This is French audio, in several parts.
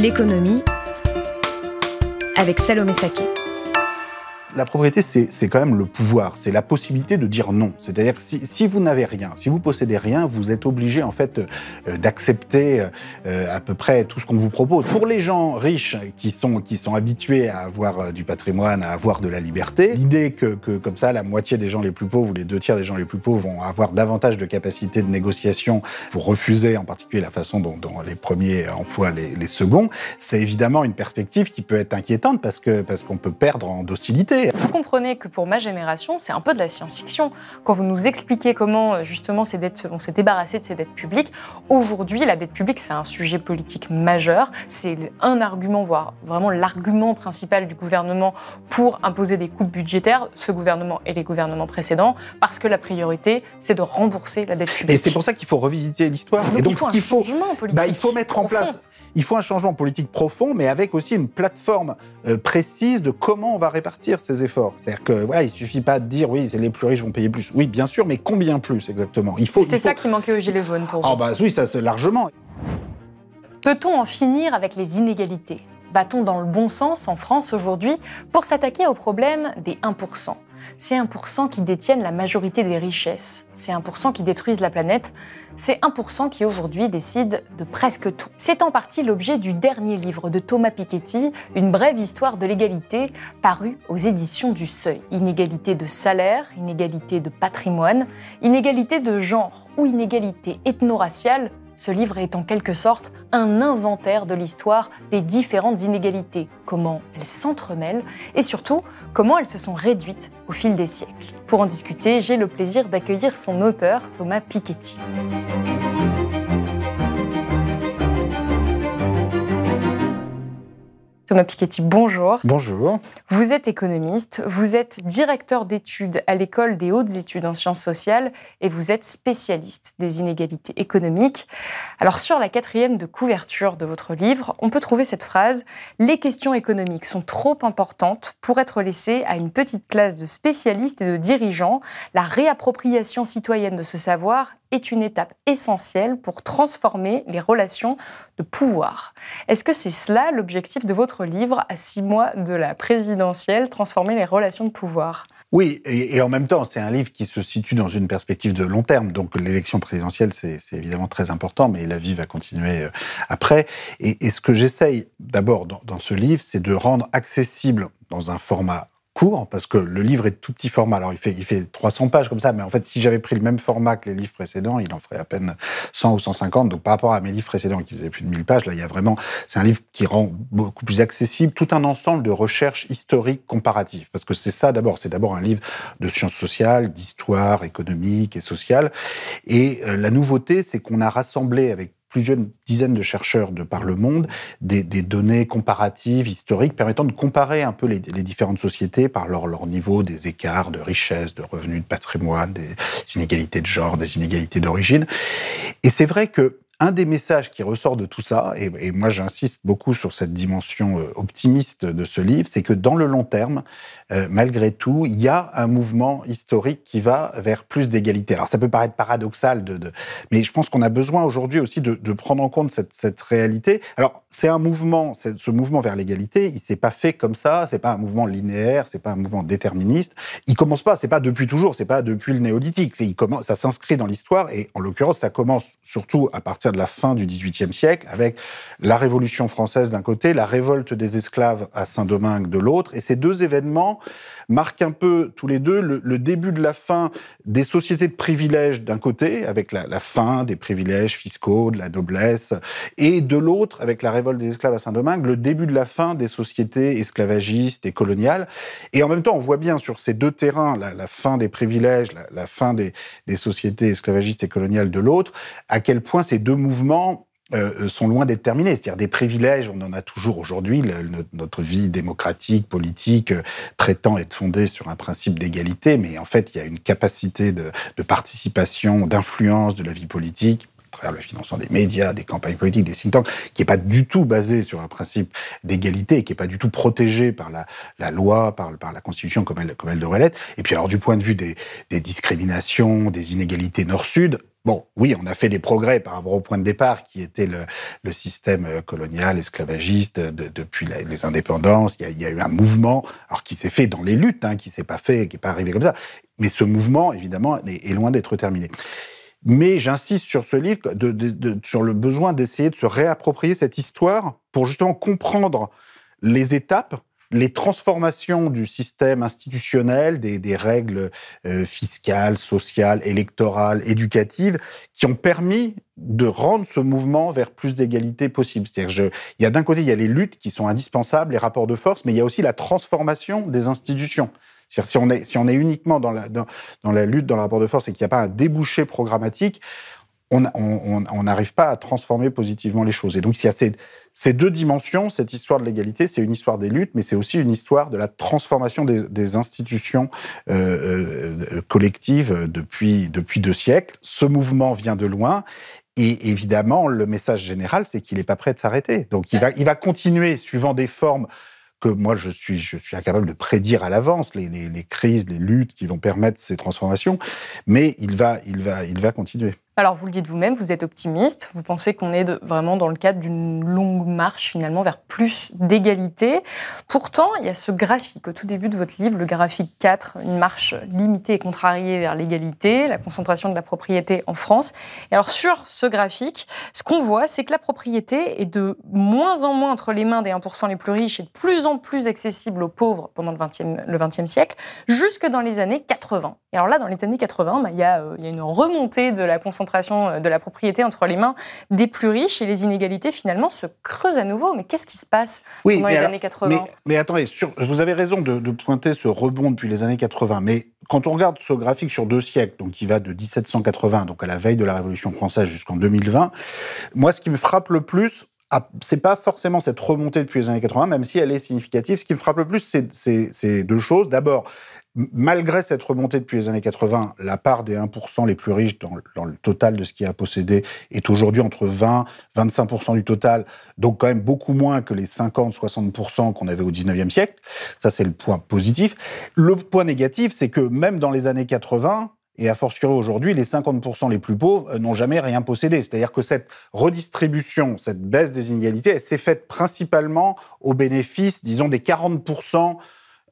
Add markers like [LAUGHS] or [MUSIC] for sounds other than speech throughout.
L'économie avec Salomé Saké. La propriété, c'est quand même le pouvoir, c'est la possibilité de dire non. C'est-à-dire que si, si, vous n'avez rien, si vous possédez rien, vous êtes obligé en fait euh, d'accepter euh, à peu près tout ce qu'on vous propose. Pour les gens riches qui sont, qui sont habitués à avoir euh, du patrimoine, à avoir de la liberté, l'idée que, que, comme ça la moitié des gens les plus pauvres ou les deux tiers des gens les plus pauvres vont avoir davantage de capacité de négociation pour refuser en particulier la façon dont, les premiers emploient les, les seconds, c'est évidemment une perspective qui peut être inquiétante parce que parce qu'on peut perdre en docilité. Vous comprenez que pour ma génération, c'est un peu de la science-fiction. Quand vous nous expliquez comment, euh, justement, ces dettes, on s'est débarrassé de ces dettes publiques, aujourd'hui, la dette publique, c'est un sujet politique majeur. C'est un argument, voire vraiment l'argument principal du gouvernement pour imposer des coupes budgétaires, ce gouvernement et les gouvernements précédents, parce que la priorité, c'est de rembourser la dette publique. Et c'est pour ça qu'il faut revisiter l'histoire. Donc, et donc, il faut ce un faut, politique. bah, il faut mettre en place il faut un changement politique profond, mais avec aussi une plateforme euh, précise de comment on va répartir ces efforts. C'est-à-dire que voilà, il suffit pas de dire oui, c'est les plus riches vont payer plus. Oui, bien sûr, mais combien plus exactement? Il faut. C'était faut- ça qui manquait aux Gilets jaunes pour vous. Ah bah oui, ça c'est largement. Peut-on en finir avec les inégalités? Va-t-on dans le bon sens en France aujourd'hui pour s'attaquer au problème des 1% Ces 1% qui détiennent la majorité des richesses, ces 1% qui détruisent la planète, ces 1% qui aujourd'hui décident de presque tout. C'est en partie l'objet du dernier livre de Thomas Piketty, Une brève histoire de l'égalité, paru aux éditions du Seuil. Inégalité de salaire, inégalité de patrimoine, inégalité de genre ou inégalité ethno-raciale, ce livre est en quelque sorte un inventaire de l'histoire des différentes inégalités, comment elles s'entremêlent et surtout comment elles se sont réduites au fil des siècles. Pour en discuter, j'ai le plaisir d'accueillir son auteur, Thomas Piketty. Thomas Piketty, bonjour. Bonjour. Vous êtes économiste, vous êtes directeur d'études à l'école des hautes études en sciences sociales et vous êtes spécialiste des inégalités économiques. Alors sur la quatrième de couverture de votre livre, on peut trouver cette phrase Les questions économiques sont trop importantes pour être laissées à une petite classe de spécialistes et de dirigeants. La réappropriation citoyenne de ce savoir est une étape essentielle pour transformer les relations de pouvoir. Est-ce que c'est cela l'objectif de votre livre à six mois de la présidentielle, transformer les relations de pouvoir? Oui, et, en même temps, c'est un livre qui se situe dans une perspective de long terme. Donc l'élection présidentielle, c'est évidemment très important, mais la vie va continuer euh, après. Et, ce que j'essaye d'abord dans ce livre, c'est de rendre accessible dans un format parce que le livre est de tout petit format. Alors, il fait, il fait 300 pages comme ça, mais en fait, si j'avais pris le même format que les livres précédents, il en ferait à peine 100 ou 150. Donc, par rapport à mes livres précédents qui faisaient plus de 1000 pages, là, il y a vraiment, c'est un livre qui rend beaucoup plus accessible tout un ensemble de recherches historiques comparatives. Parce que c'est ça d'abord. C'est d'abord un livre de sciences sociales, d'histoire économique et sociale. Et euh, la nouveauté, c'est qu'on a rassemblé avec plusieurs dizaines de chercheurs de par le monde des, des, données comparatives, historiques, permettant de comparer un peu les, différentes sociétés par leur, niveau des écarts de richesse, de revenus, de patrimoine, des inégalités de genre, des inégalités d'origine. Et c'est vrai que un des messages qui ressort de tout ça, et, et moi j'insiste beaucoup sur cette dimension euh, optimiste de ce livre, c'est que dans le long terme, euh, malgré tout, il y a un mouvement historique qui va vers plus d'égalité. Alors ça peut paraître paradoxal, de, de... mais je pense qu'on a besoin aujourd'hui aussi de, de, prendre en compte cette, cette réalité. Alors c'est un mouvement, ce mouvement vers l'égalité, il s'est pas fait comme ça, c'est pas un mouvement linéaire, c'est pas un mouvement déterministe. Il commence pas, c'est pas depuis toujours, c'est pas depuis le néolithique, il commence, ça s'inscrit dans l'histoire et en l'occurrence ça commence surtout à partir de la fin du XVIIIe siècle, avec la Révolution française d'un côté, la révolte des esclaves à Saint-Domingue de l'autre. Et ces deux événements marquent un peu tous les deux le, début de la fin des sociétés de privilèges d'un côté, avec la, fin des privilèges fiscaux, de la noblesse, et de l'autre, avec la révolte des esclaves à Saint-Domingue, le début de la fin des sociétés esclavagistes et coloniales. Et en même temps, on voit bien sur ces deux terrains, la, fin des privilèges, la, fin des sociétés esclavagistes et coloniales de l'autre, à quel point ces deux mouvements euh, sont loin d'être terminés. C'est-à-dire des privilèges, on en a toujours aujourd'hui. Notre vie démocratique, politique, euh, prétend être fondée sur un principe d'égalité, mais en fait, il y a une capacité de, participation, d'influence de la vie politique à travers le financement des médias, des campagnes politiques, des think tanks, qui n'est pas du tout basé sur un principe d'égalité, qui n'est pas du tout protégé par la, loi, par, la Constitution comme elle, devrait l'être. Et puis alors du point de vue des discriminations, des inégalités nord-sud, Bon, oui, on a fait des progrès par rapport au point de départ qui était le, système euh, colonial, esclavagiste de, depuis les indépendances. Il y, a, eu un mouvement, alors qui s'est fait dans les luttes, hein, qui s'est pas fait, qui n'est pas arrivé comme ça. Mais ce mouvement, évidemment, est, loin d'être terminé. Mais j'insiste sur ce livre, sur le besoin d'essayer de se réapproprier cette histoire pour justement comprendre les étapes les transformations du système institutionnel, des, règles euh, fiscales, sociales, électorales, éducatives, qui ont permis de rendre ce mouvement vers plus d'égalité possible. C'est-à-dire, il y a d'un côté, il y a les luttes qui sont indispensables, les rapports de force, mais il y a aussi la transformation des institutions. C'est-à-dire, si on est, si on est uniquement dans la, dans la lutte, dans le rapport de force, et qu'il n'y a pas un débouché programmatique, on n'arrive pas à transformer positivement les choses. Et donc, il y a ces, deux dimensions, cette histoire de l'égalité, c'est une histoire des luttes, mais c'est aussi une histoire de la transformation des, institutions euh, euh, collectives depuis, depuis deux siècles. Ce mouvement vient de loin. Et évidemment, le message général, c'est qu'il n'est pas prêt de s'arrêter. Donc, il va, continuer, suivant des formes que moi je suis, incapable de prédire à l'avance les, les, les, crises, les luttes qui vont permettre ces transformations, mais il va, il va, il va continuer. Alors vous le dites vous-même, vous êtes optimiste, vous pensez qu'on est vraiment dans le cadre d'une longue marche finalement vers plus d'égalité. Pourtant, il y a ce graphique au tout début de votre livre, le graphique 4, une marche limitée et contrariée vers l'égalité, la concentration de la propriété en France. Et alors sur ce graphique, ce qu'on voit, c'est que la propriété est de moins en moins entre les mains des 1% les plus riches et de plus en plus accessible aux pauvres pendant le 20e, le 20e siècle, jusque dans les années 80. Et alors là, dans les années 80, bah, euh, il y a une remontée de la concentration de la propriété entre les mains des plus riches et les inégalités finalement se creusent à nouveau. Mais qu'est-ce qui se passe oui, pendant les alors, années 80 mais, mais, attendez, sur, vous avez raison de, de, pointer ce rebond depuis les années 80, mais quand on regarde ce graphique sur deux siècles, donc qui va de 1780, donc à la veille de la Révolution française jusqu'en 2020, moi ce qui me frappe le plus, ah, c'est pas forcément cette remontée depuis les années 80, même si elle est significative. Ce qui me frappe le plus, c'est deux choses. D'abord, malgré cette remontée depuis les années 80, la part des 1% les plus riches dans, le total de ce qui a possédé est aujourd'hui entre 20 25% du total, donc quand même beaucoup moins que les 50-60% qu'on avait au 19e siècle. Ça, c'est le point positif. Le point négatif, c'est que même dans les années 80, et a fortiori aujourd'hui, les 50% les plus pauvres n'ont jamais rien possédé. C'est-à-dire que cette redistribution, cette baisse des inégalités, elle s'est faite principalement au bénéfice, disons, des 40%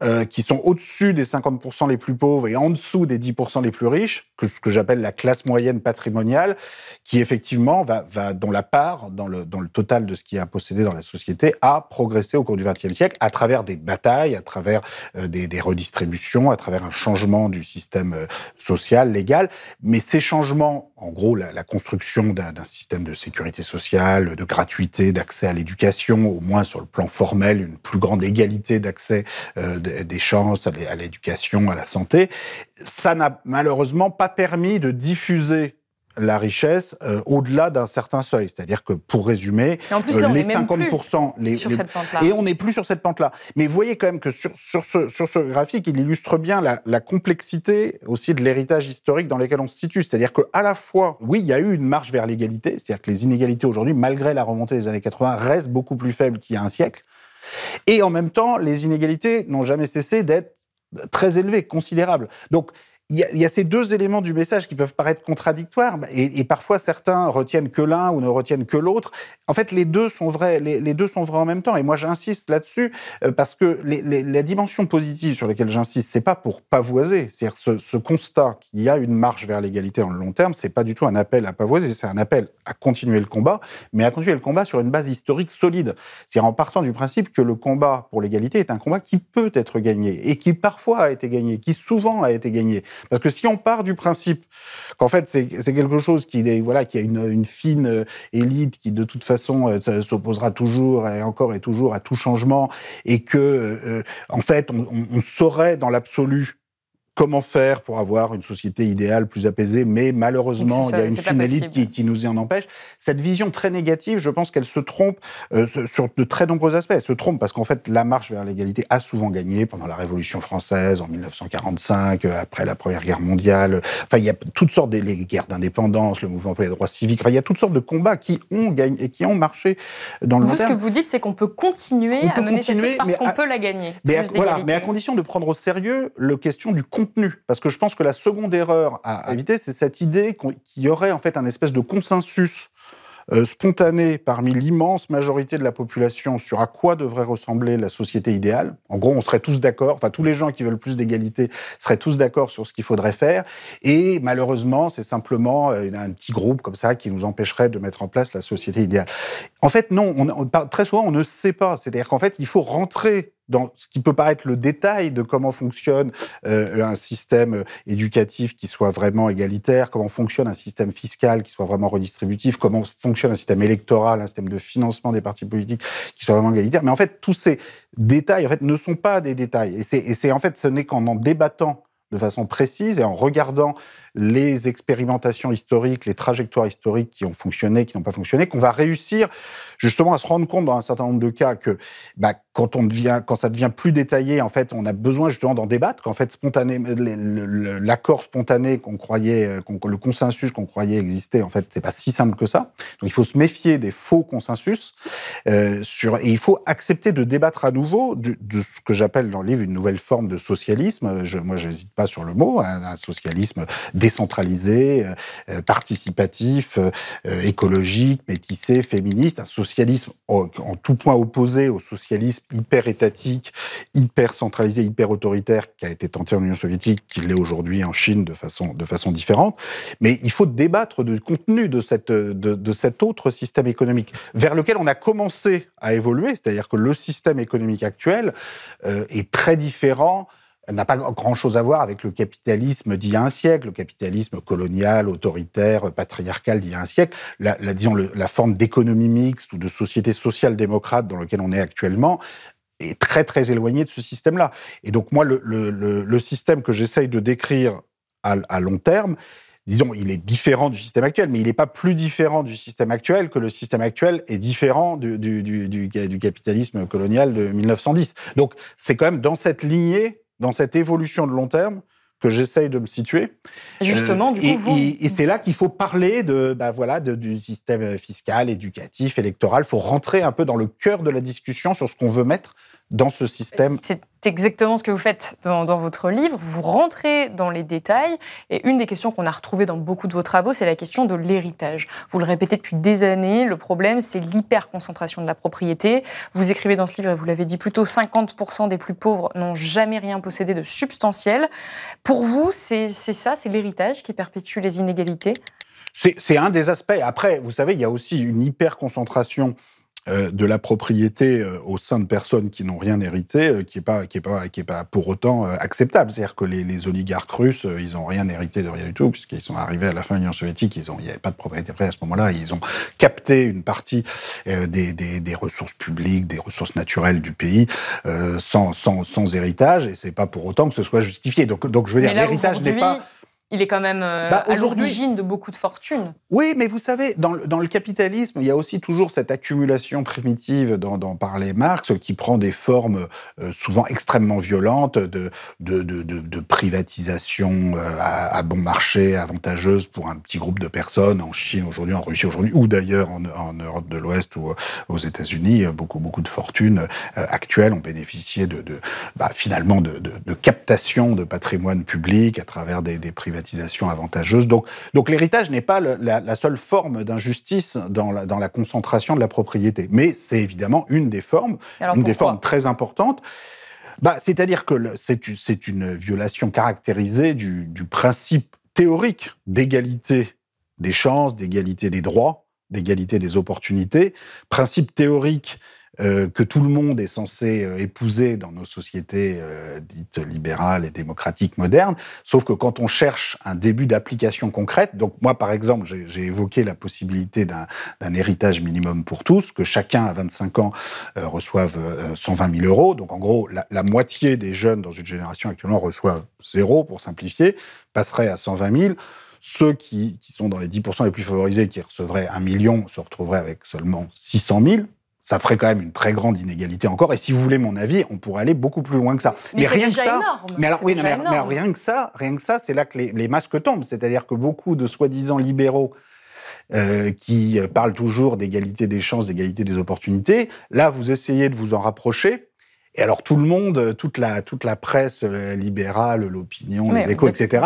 euh, qui sont au-dessus des 50% les plus pauvres et en dessous des 10% les plus riches, que ce que j'appelle la classe moyenne patrimoniale, qui effectivement va, va dont la part dans le, dans le total de ce qui a possédé dans la société a progressé au cours du XXe siècle à travers des batailles, à travers euh, des, des, redistributions, à travers un changement du système euh, social, légal. Mais ces changements, en gros, la, construction d'un système de sécurité sociale, de gratuité, d'accès à l'éducation, au moins sur le plan formel, une plus grande égalité d'accès euh, des chances à l'éducation, à la santé. Ça n'a malheureusement pas permis de diffuser la richesse euh, au-delà d'un certain seuil. C'est-à-dire que, pour résumer, plus, là, les 50%... Les, les, et on n'est plus sur cette pente-là. Mais vous voyez quand même que sur, sur, ce, sur ce graphique, il illustre bien la, la complexité aussi de l'héritage historique dans lequel on se situe. C'est-à-dire qu'à la fois, oui, il y a eu une marche vers l'égalité, c'est-à-dire que les inégalités aujourd'hui, malgré la remontée des années 80, restent beaucoup plus faibles qu'il y a un siècle. Et en même temps, les inégalités n'ont jamais cessé d'être très élevées, considérables. Donc, il y, a, ces deux éléments du message qui peuvent paraître contradictoires, et, parfois certains retiennent que l'un ou ne retiennent que l'autre. En fait, les deux sont vrais, les, deux sont vrais en même temps. Et moi, j'insiste là-dessus euh, parce que la dimension positive sur laquelle j'insiste, c'est pas pour pavoiser. C'est-à-dire ce, ce, constat qu'il y a une marche vers l'égalité en long terme, c'est pas du tout un appel à pavoiser, c'est un appel à continuer le combat, mais à continuer le combat sur une base historique solide. C'est-à-dire en partant du principe que le combat pour l'égalité est un combat qui peut être gagné et qui parfois a été gagné, qui souvent a été gagné. Parce que si on part du principe qu'en fait c'est quelque chose qui est voilà qui a une, fine euh, élite qui de toute façon euh, s'opposera toujours et encore et toujours à tout changement et que euh, en fait on saurait dans l'absolu comment faire pour avoir une société idéale plus apaisée, mais malheureusement, il y a une fine élite qui, qui, nous y en empêche. Cette vision très négative, je pense qu'elle se trompe euh, sur de très nombreux aspects. Elle se trompe parce qu'en fait, la marche vers l'égalité a souvent gagné pendant la Révolution française, en 1945, euh, après la Première Guerre mondiale. Enfin, il y a toutes sortes de les guerres d'indépendance, le mouvement pour les droits civiques. Enfin, il y a toutes sortes de combats qui ont gagné et qui ont marché dans le vous, long terme. Ce que vous dites, c'est qu'on peut continuer à mener cette lutte parce qu'on peut la gagner. Mais voilà, mais à condition de prendre au sérieux la question du contenu. Parce que je pense que la seconde erreur à éviter, c'est cette idée qu'il y aurait en fait un espèce de consensus euh, spontané parmi l'immense majorité de la population sur à quoi devrait ressembler la société idéale. En gros, on serait tous d'accord, enfin tous les gens qui veulent plus d'égalité seraient tous d'accord sur ce qu'il faudrait faire. Et malheureusement, c'est simplement euh, un petit groupe comme ça qui nous empêcherait de mettre en place la société idéale. En fait, non, on, très souvent, on ne sait pas. C'est-à-dire qu'en fait, il faut rentrer dans ce qui peut paraître le détail de comment fonctionne euh, un système éducatif qui soit vraiment égalitaire, comment fonctionne un système fiscal qui soit vraiment redistributif, comment fonctionne un système électoral, un système de financement des partis politiques qui soit vraiment égalitaire. Mais en fait, tous ces détails en fait, ne sont pas des détails. Et c'est en fait, ce n'est qu'en en débattant de façon précise et en regardant les expérimentations historiques, les trajectoires historiques qui ont fonctionné, qui n'ont pas fonctionné, qu'on va réussir justement à se rendre compte dans un certain nombre de cas que bah, quand on devient, quand ça devient plus détaillé, en fait, on a besoin justement d'en débattre. Qu'en fait, spontané, l'accord spontané qu'on croyait, euh, le consensus qu'on croyait exister, en fait, c'est pas si simple que ça. Donc, il faut se méfier des faux consensus euh, sur, et il faut accepter de débattre à nouveau de, ce que j'appelle dans le livre une nouvelle forme de socialisme. Moi, je n'hésite pas sur le mot, hein, un socialisme décentralisé, euh, euh, participatif, euh, écologique, métissé, féministe, un socialisme en, tout point opposé au socialisme hyper étatique, hyper centralisé, hyper autoritaire qui a été tenté en Union soviétique, qui l'est aujourd'hui en Chine de façon, de façon différente. Mais il faut débattre du contenu de, cette, de, de cet autre système économique vers lequel on a commencé à évoluer, c'est-à-dire que le système économique actuel est très différent n'a pas grand-chose à voir avec le capitalisme d'il y a un siècle, le capitalisme colonial, autoritaire, patriarcal d'il y a un siècle. La, disons, la forme d'économie mixte ou de société social-démocrate dans laquelle on est actuellement est très très éloignée de ce système-là. Et donc moi, le, le, système que j'essaye de décrire à, long terme, disons, il est différent du système actuel, mais il n'est pas plus différent du système actuel que le système actuel est différent du, du, du, du capitalisme colonial de 1910. Donc c'est quand même dans cette lignée dans cette évolution de long terme que j'essaye de me situer. Justement, du coup, et, et, c'est là qu'il faut parler de, bah voilà, du système fiscal, éducatif, électoral. Il faut rentrer un peu dans le cœur de la discussion sur ce qu'on veut mettre dans ce système c'est exactement ce que vous faites dans, votre livre. Vous rentrez dans les détails. Et une des questions qu'on a retrouvées dans beaucoup de vos travaux, c'est la question de l'héritage. Vous le répétez depuis des années. Le problème, c'est l'hyperconcentration de la propriété. Vous écrivez dans ce livre, et vous l'avez dit plutôt, 50% des plus pauvres n'ont jamais rien possédé de substantiel. Pour vous, c'est ça, c'est l'héritage qui perpétue les inégalités? C'est un des aspects. Après, vous savez, il y a aussi une hyperconcentration de la propriété euh, au sein de personnes qui n'ont rien hérité, euh, qui n'est pas, qui est pas, qui est pas pour autant acceptable. C'est-à-dire que les, les, oligarques russes, ils n'ont rien hérité de rien du tout, puisqu'ils sont arrivés à la fin de l'Union soviétique, ils ont, il n'y avait pas de propriété privée à ce moment-là, ils ont capté une partie des, des, des, ressources publiques, des ressources naturelles du pays sans, sans, sans héritage, et c'est pas pour autant que ce soit justifié. Donc, donc je veux dire, l'héritage n'est pas il est quand même euh, bah, à l'origine de beaucoup de fortunes. Oui, mais vous savez, dans le, dans le, capitalisme, il y a aussi toujours cette accumulation primitive dont, dont parlait Marx, qui prend des formes euh, souvent extrêmement violentes de, de, de, de privatisation euh, à, bon marché, avantageuse pour un petit groupe de personnes en Chine aujourd'hui, en Russie aujourd'hui, ou d'ailleurs en, en, Europe de l'Ouest ou aux États-Unis. Beaucoup, beaucoup de fortunes actuelles ont bénéficié de, bah, finalement de, captation de patrimoine public à travers des, des privatisations avantageuse. Donc, donc l'héritage n'est pas la, seule forme d'injustice dans la, dans la concentration de la propriété, mais c'est évidemment une des formes, une des formes très importantes. Bah, C'est-à-dire que c'est une violation caractérisée du, du principe théorique d'égalité des chances, d'égalité des droits, d'égalité des opportunités, principe théorique euh, que tout le monde est censé euh, épouser dans nos sociétés euh, dites libérales et démocratiques modernes. Sauf que quand on cherche un début d'application concrète, donc moi par exemple, j'ai évoqué la possibilité d'un héritage minimum pour tous, que chacun à 25 ans reçoive 120 000 euros. Donc en gros, la, moitié des jeunes dans une génération actuellement reçoivent zéro pour simplifier, passerait à 120 000. Ceux qui, qui sont dans les 10% les plus favorisés, qui recevraient un million, se retrouveraient avec seulement 600 000 ça ferait quand même une très grande inégalité encore. Et si vous voulez mon avis, on pourrait aller beaucoup plus loin que ça. Mais, rien que ça. Énorme. Mais alors, oui, mais, rien que ça, rien que ça, c'est là que les, masques tombent. C'est-à-dire que beaucoup de soi-disant libéraux euh, qui parlent toujours d'égalité des chances, d'égalité des opportunités, là, vous essayez de vous en rapprocher. Et alors tout le monde, toute la, toute la presse euh, libérale, l'opinion, les échos, etc.,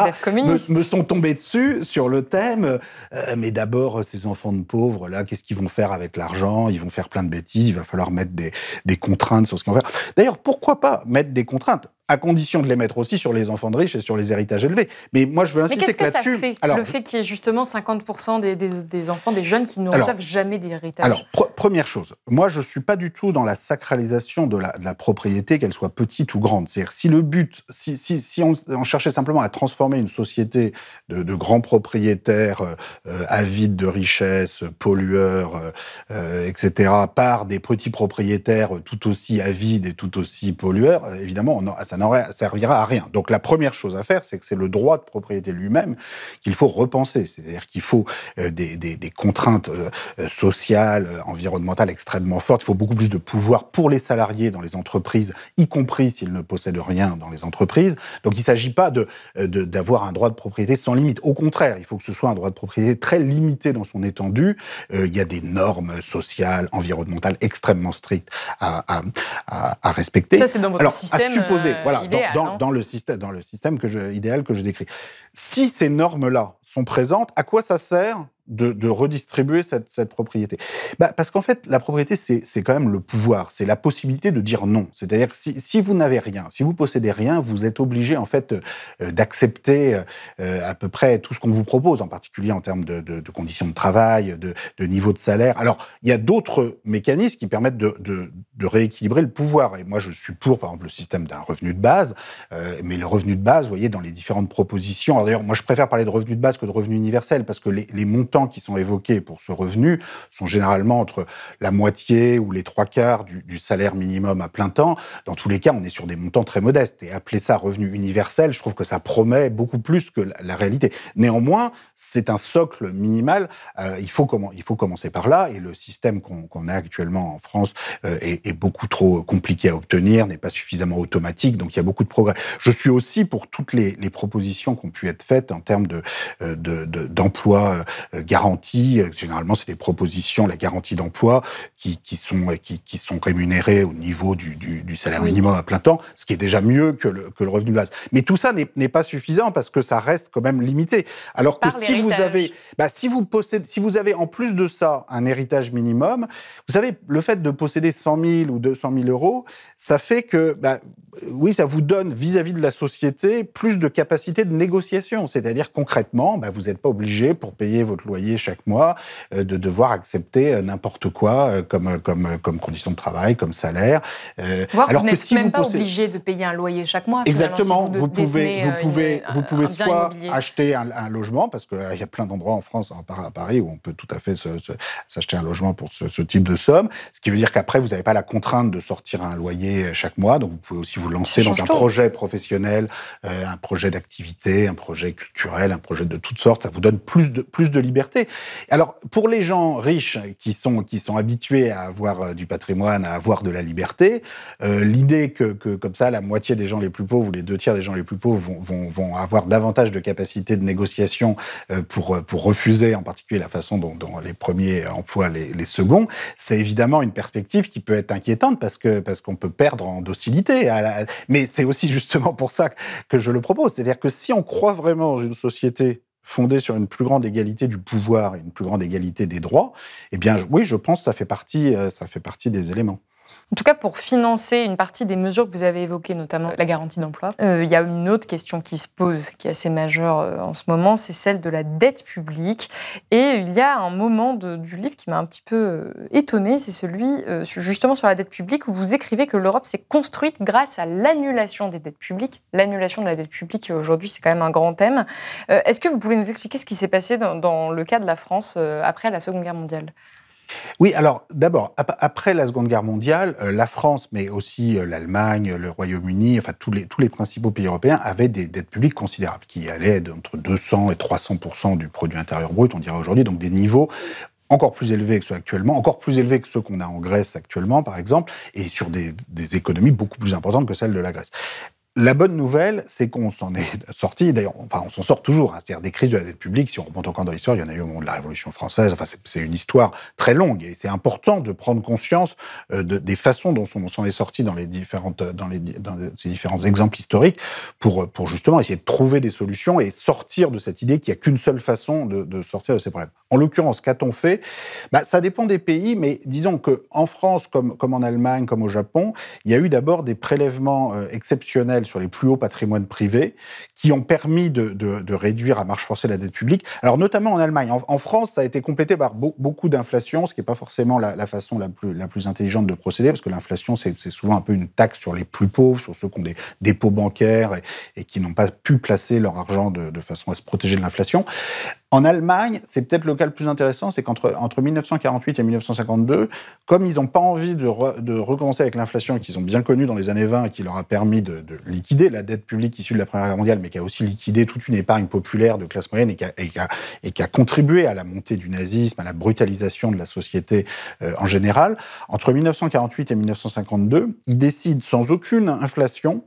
me, sont tombés dessus sur le thème. Euh, mais d'abord, ces enfants de pauvres, là, qu'est-ce qu'ils vont faire avec l'argent? Ils vont faire plein de bêtises. Il va falloir mettre des, des contraintes sur ce qu'ils vont faire. D'ailleurs, pourquoi pas mettre des contraintes? À condition de les mettre aussi sur les enfants de riches et sur les héritages élevés. Mais moi, je veux insister que là-dessus. Alors, le fait qu'il y ait justement 50% des, des, enfants, des jeunes qui ne reçoivent jamais d'héritage. Alors, première chose, moi, je ne suis pas du tout dans la sacralisation de la, de la propriété, qu'elle soit petite ou grande. C'est-à-dire, si le but, si, si, si on, cherchait simplement à transformer une société de, de grands propriétaires euh, avides de richesses, pollueurs, euh, euh etc., par des petits propriétaires tout aussi avides et tout aussi pollueurs, évidemment, on a, ça servira à rien. Donc la première chose à faire, c'est que c'est le droit de propriété lui-même qu'il faut repenser. C'est-à-dire qu'il faut euh, des, des, des, contraintes euh, euh, sociales, environnementales extrêmement fortes. Il faut beaucoup plus de pouvoir pour les salariés dans les entreprises, y compris s'ils ne possèdent rien dans les entreprises. Donc il ne s'agit pas de, d'avoir un droit de propriété sans limite. Au contraire, il faut que ce soit un droit de propriété très limité dans son étendue. il y a des normes sociales, environnementales extrêmement strictes à, à, à, respecter. Ça, c'est dans votre Alors, système. À supposer, voilà, dans, dans, le système, dans le système que je, idéal que je décris. Si ces normes-là sont présentes, à quoi ça sert de, redistribuer cette, propriété bah, Parce qu'en fait, la propriété, c'est quand même le pouvoir, c'est la possibilité de dire non. C'est-à-dire que si, vous n'avez rien, si vous possédez rien, vous êtes obligé en fait euh, d'accepter euh, à peu près tout ce qu'on vous propose, en particulier en termes de, conditions de travail, de, niveau de salaire. Alors, il y a d'autres mécanismes qui permettent de, rééquilibrer le pouvoir. Et moi, je suis pour, par exemple, le système d'un revenu de base. Euh, mais le revenu de base, vous voyez, dans les différentes propositions. D'ailleurs, moi, je préfère parler de revenu de base que de revenu universel parce que les montants qui sont évoqués pour ce revenu sont généralement entre la moitié ou les trois quarts du, salaire minimum à plein temps. Dans tous les cas, on est sur des montants très modestes. Et appeler ça revenu universel, je trouve que ça promet beaucoup plus que la, réalité. Néanmoins, c'est un socle minimal. Euh, il, faut commencer par là. Et le système qu'on a actuellement en France euh, est, beaucoup trop compliqué à obtenir, n'est pas suffisamment automatique. Donc il y a beaucoup de progrès. Je suis aussi pour toutes les, propositions qui ont pu être faites en termes euh, d'emploi de, garantie. Généralement, c'est des propositions, la garantie d'emploi, qui, qui, sont, qui, qui, sont rémunérées au niveau du, du, du salaire minimum à plein temps, ce qui est déjà mieux que le, que le revenu de base. Mais tout ça n'est pas suffisant parce que ça reste quand même limité. Alors que si vous avez, bah, si vous possédez, si vous avez en plus de ça un héritage minimum, vous savez, le fait de posséder 100 000 ou 200 000 euros, ça fait que, bah, oui, ça vous donne vis-à-vis -vis de la société plus de capacité de négociation. C'est-à-dire concrètement, bah, vous n'êtes pas obligé pour payer votre loyer chaque mois, euh, de devoir accepter euh, n'importe quoi euh, comme, comme, comme condition de travail, comme salaire. Voir alors vous n'êtes même pas obligé de payer un loyer chaque mois. Exactement. vous, pouvez, vous pouvez, vous pouvez soit acheter un, logement, parce qu'il y a plein d'endroits en France, à Paris, où on peut tout à fait s'acheter un logement pour ce, type de somme. Ce qui veut dire qu'après, vous n'avez pas la contrainte de sortir un loyer chaque mois. Donc, vous pouvez aussi vous lancer dans un projet professionnel, un projet d'activité, un projet culturel, un projet de toutes sortes. Ça vous donne plus de, plus de liberté alors, pour les gens riches qui sont, qui sont habitués à avoir euh, du patrimoine, à avoir de la liberté, euh, l'idée que, que, comme ça, la moitié des gens les plus pauvres ou les deux tiers des gens les plus pauvres vont, vont, vont avoir davantage de capacité de négociation euh, pour, pour refuser en particulier la façon dont, les premiers emploient les, les seconds, c'est évidemment une perspective qui peut être inquiétante parce parce qu'on peut perdre en docilité. Mais c'est aussi justement pour ça que je le propose. C'est-à-dire que si on croit vraiment dans une société fondée sur une plus grande égalité du pouvoir et une plus grande égalité des droits, eh bien, oui, je pense que ça fait partie, euh, ça fait partie des éléments. En tout cas, pour financer une partie des mesures que vous avez évoquées, notamment la garantie d'emploi, euh, il y a une autre question qui se pose, qui est assez majeure euh, en ce moment, c'est celle de la dette publique. Et il y a un moment du livre qui m'a un petit peu euh, étonné, c'est celui justement sur la dette publique, où vous écrivez que l'Europe s'est construite grâce à l'annulation des dettes publiques. L'annulation de la dette publique, aujourd'hui, c'est quand même un grand thème. Est-ce que vous pouvez nous expliquer ce qui s'est passé dans, le cas de la France après la Seconde Guerre mondiale? Oui, alors d'abord, après la Seconde Guerre mondiale, euh, la France, mais aussi euh, l'Allemagne, le Royaume-Uni, enfin tous les, tous les principaux pays européens avaient des dettes publiques considérables, qui allaient entre 200 et 300% du produit intérieur brut, on dirait aujourd'hui, donc des niveaux encore plus élevés que ceux actuellement, encore plus élevés que ceux qu'on a en Grèce actuellement, par exemple, et sur des, des, économies beaucoup plus importantes que celles de la Grèce. La bonne nouvelle, c'est qu'on s'en est [LAUGHS] sorti. D'ailleurs, enfin, on s'en sort toujours. Hein. C'est-à-dire des crises de la dette publique. Si on remonte encore dans l'histoire, il y en a eu au moment de la Révolution française. Enfin, c'est une histoire très longue et c'est important de prendre conscience euh, de, des façons dont on s'en est sorti dans les différentes, dans les, dans ces différents exemples historiques pour, pour justement essayer de trouver des solutions et sortir de cette idée qu'il n'y a qu'une seule façon de, sortir de ces problèmes. En l'occurrence, qu'a-t-on fait? Bah, Ça dépend des pays, mais disons que en France, comme, comme en Allemagne, comme au Japon, il y a eu d'abord des prélèvements euh, sur les plus hauts patrimoines privés, qui ont permis de, réduire à marche forcée la dette publique. Alors notamment en Allemagne. En, France, ça a été complété par beaucoup d'inflation, ce qui n'est pas forcément la, façon la plus, la plus intelligente de procéder, parce que l'inflation, c'est souvent un peu une taxe sur les plus pauvres, sur ceux qui ont des dépôts bancaires et, qui n'ont pas pu placer leur argent de, de façon à se protéger de l'inflation. En Allemagne, c'est peut-être le cas le plus intéressant, c'est qu'entre entre 1948 et 1952, comme ils n'ont pas envie de, recommencer avec l'inflation qu'ils ont bien connue dans les années 20 et qui leur a permis de, de, liquider la dette publique issue de la Première Guerre mondiale, mais qui a aussi liquidé toute une épargne populaire de classe moyenne et qui a contribué à la montée du nazisme, à la brutalisation de la société euh, en général, entre 1948 et 1952, ils décident sans aucune inflation,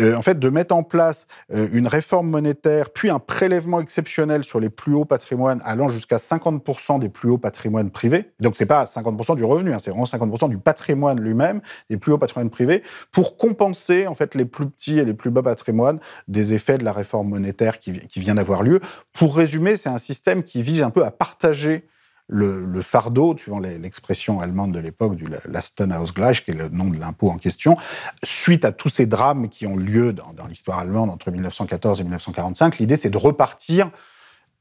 euh, en fait, de mettre en place euh, une réforme monétaire, puis un prélèvement exceptionnel sur les plus haut patrimoine allant jusqu'à 50% des plus hauts patrimoines privés. Donc, c'est pas 50% du revenu, hein, c'est vraiment 50% du patrimoine lui-même, des plus hauts patrimoines privés, pour compenser, en fait, les plus petits et les plus bas patrimoines des effets de la réforme monétaire qui, vient d'avoir lieu. Pour résumer, c'est un système qui vise un peu à partager le, fardeau, suivant l'expression allemande de l'époque, du Lastenausgleich, qui est le nom de l'impôt en question, suite à tous ces drames qui ont lieu dans l'histoire allemande entre 1914 et 1945. L'idée, c'est de repartir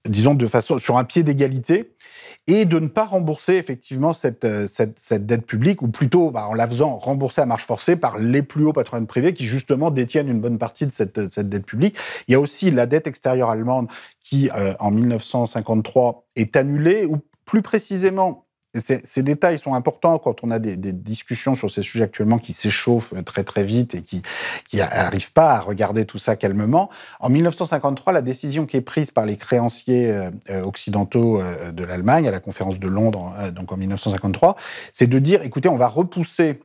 disons, de façon sur un pied d'égalité, et de ne pas rembourser effectivement cette, euh, cette, dette publique, ou plutôt bah, en la faisant rembourser à marche forcée par les plus hauts patrimoines privés qui justement détiennent une bonne partie de cette, cette dette publique. Il y a aussi la dette extérieure allemande qui, euh, en 1953, est annulée, ou plus précisément, ces détails sont importants quand on a des, discussions sur ces sujets actuellement qui s'échauffent très très vite et qui qui n'arrivent pas à regarder tout ça calmement. En 1953, la décision qui est prise par les créanciers euh, occidentaux euh, de l'Allemagne à la conférence de Londres, euh, donc en 1953, c'est de dire écoutez, on va repousser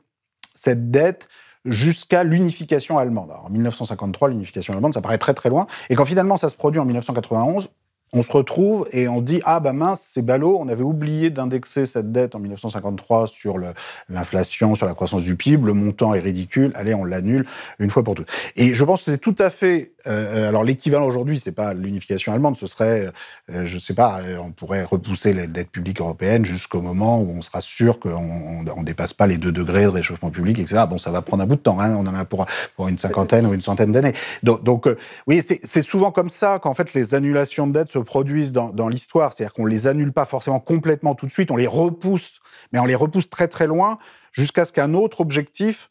cette dette jusqu'à l'unification allemande. Alors, en 1953, l'unification allemande, ça paraît très très loin. Et quand finalement ça se produit en 1991, on se retrouve et on dit ah bah mince c'est ballot on avait oublié d'indexer cette dette en 1953 sur l'inflation sur la croissance du PIB le montant est ridicule allez on l'annule une fois pour toutes. Et je pense que c'est tout à fait euh, alors l'équivalent aujourd'hui c'est pas l'unification allemande ce serait euh, je sais pas euh, on pourrait repousser les dettes publiques européennes jusqu'au moment où on sera sûr qu'on on, dépasse pas les 2 degrés de réchauffement public etc bon ça va prendre un bout de temps hein, on en a pour pour une cinquantaine ou une centaine d'années. Donc, donc oui c'est souvent comme ça qu'en fait les annulations de dettes se produisent dans, l'histoire. C'est-à-dire qu'on les annule pas forcément complètement tout de suite, on les repousse, mais on les repousse très très loin jusqu'à ce qu'un autre objectif,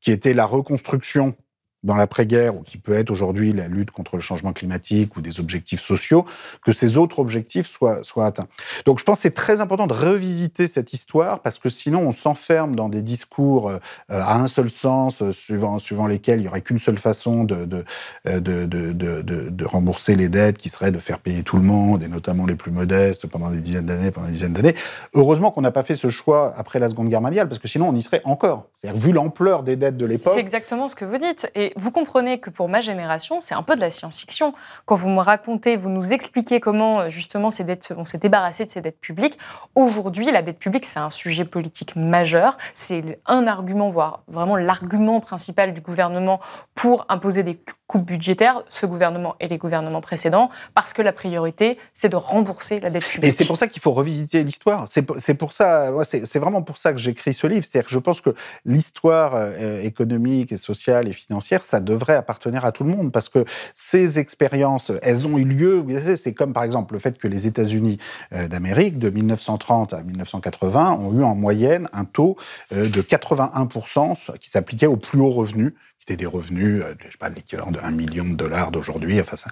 qui était la reconstruction dans l'après-guerre, ou qui peut être aujourd'hui la lutte contre le changement climatique ou des objectifs sociaux, que ces autres objectifs soient, atteints. Donc je pense que c'est très important de revisiter cette histoire, parce que sinon on s'enferme dans des discours euh, à un seul sens, euh, suivant, suivant lesquels il n'y aurait qu'une seule façon de, euh, de, de, de, de rembourser les dettes, qui serait de faire payer tout le monde, et notamment les plus modestes, pendant des dizaines d'années, pendant des dizaines d'années. Heureusement qu'on n'a pas fait ce choix après la Seconde Guerre mondiale, parce que sinon on y serait encore. C'est-à-dire, vu l'ampleur des dettes de l'époque... C'est exactement ce que vous dites. Et Et vous comprenez que pour ma génération, c'est un peu de la science-fiction. Quand vous me racontez, vous nous expliquez comment justement ces dettes, on s'est débarrassé de ces dettes publiques. Aujourd'hui, la dette publique, c'est un sujet politique majeur. C'est un argument, voire vraiment l'argument principal du gouvernement pour imposer des coupes budgétaires, ce gouvernement et les gouvernements précédents, parce que la priorité, c'est de rembourser la dette publique. Et c'est pour ça qu'il faut revisiter l'histoire. C'est pour ça, c'est vraiment pour ça que j'écris ce livre. C'est-à-dire que je pense que l'histoire euh, économique et sociale et financière, ça devrait appartenir à tout le monde, parce que ces expériences, elles ont eu lieu. C'est comme par exemple le fait que les États-Unis euh, d'Amérique, de 1930 à 1980, ont eu en moyenne un taux euh, de 81% qui s'appliquait aux plus hauts revenus qui étaient des revenus, euh, je sais pas, l'équivalent de 1 million de dollars d'aujourd'hui, enfin, ça,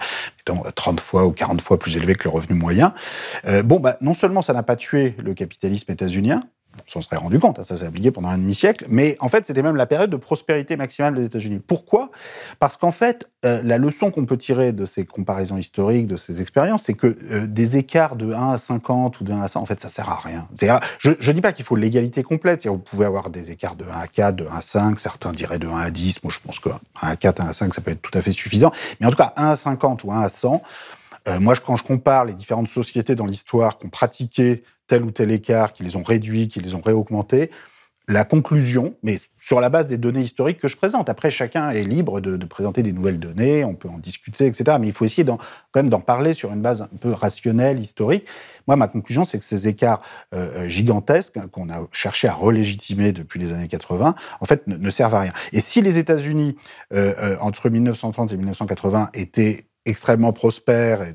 30 fois ou 40 fois plus élevé que le revenu moyen. bon, bah, non seulement ça n'a pas tué le capitalisme états-unien, on s'en serait rendu compte, hein, ça s'est appliqué pendant un demi-siècle, mais en fait, c'était même la période de prospérité maximale des États-Unis. Pourquoi? Parce qu'en fait, euh, la leçon qu'on peut tirer de ces comparaisons historiques, de ces expériences, c'est que euh, des écarts de 1 à 50 ou de 1 à 100, en fait, ça sert à rien. Je ne dis pas qu'il faut l'égalité complète, vous pouvez avoir des écarts de 1 à 4, de 1 à 5, certains diraient de 1 à 10, moi je pense que 1 à 4, 1 à 5, ça peut être tout à fait suffisant, mais en tout cas, 1 à 50 ou 1 à 100, euh, moi, quand je compare les différentes sociétés dans l'histoire qui ont pratiqué tel ou tel écart, qui les ont réduits, qui les ont réaugmentés, la conclusion, mais sur la base des données historiques que je présente. Après, chacun est libre de, présenter des nouvelles données, on peut en discuter, etc. Mais il faut essayer quand même d'en parler sur une base un peu rationnelle, historique. Moi, ma conclusion, c'est que ces écarts euh, euh, gigantesques qu'on a cherché à relégitimer depuis les années 80, en fait, ne, servent à rien. Et si les États-Unis, euh, entre 1930 et 1980, étaient extrêmement prospères, et,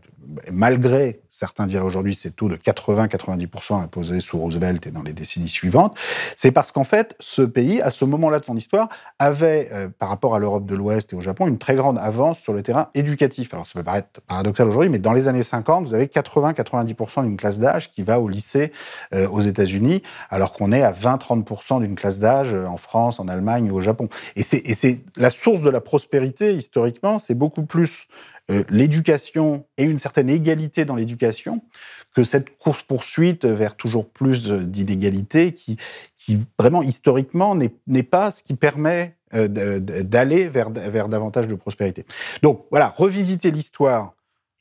malgré, certains diraient aujourd'hui, ces taux de 80-90% imposés sous Roosevelt et dans les décennies suivantes, c'est parce qu'en fait, ce pays, à ce moment-là de son histoire, avait, euh, par rapport à l'Europe de l'Ouest et au Japon, une très grande avance sur le terrain éducatif. Alors ça peut paraître paradoxal aujourd'hui, mais dans les années 50, vous avez 80-90% d'une classe d'âge qui va au lycée euh, aux États-Unis, alors qu'on est à 20-30% d'une classe d'âge euh, en France, en Allemagne ou au Japon. Et c'est la source de la prospérité, historiquement, c'est beaucoup plus euh, l'éducation et une certaine égalité dans l'éducation que cette course-poursuite vers toujours plus d'inégalités qui, qui, vraiment, historiquement, n'est pas ce qui permet euh, d'aller vers, vers davantage de prospérité. Donc voilà, revisiter l'histoire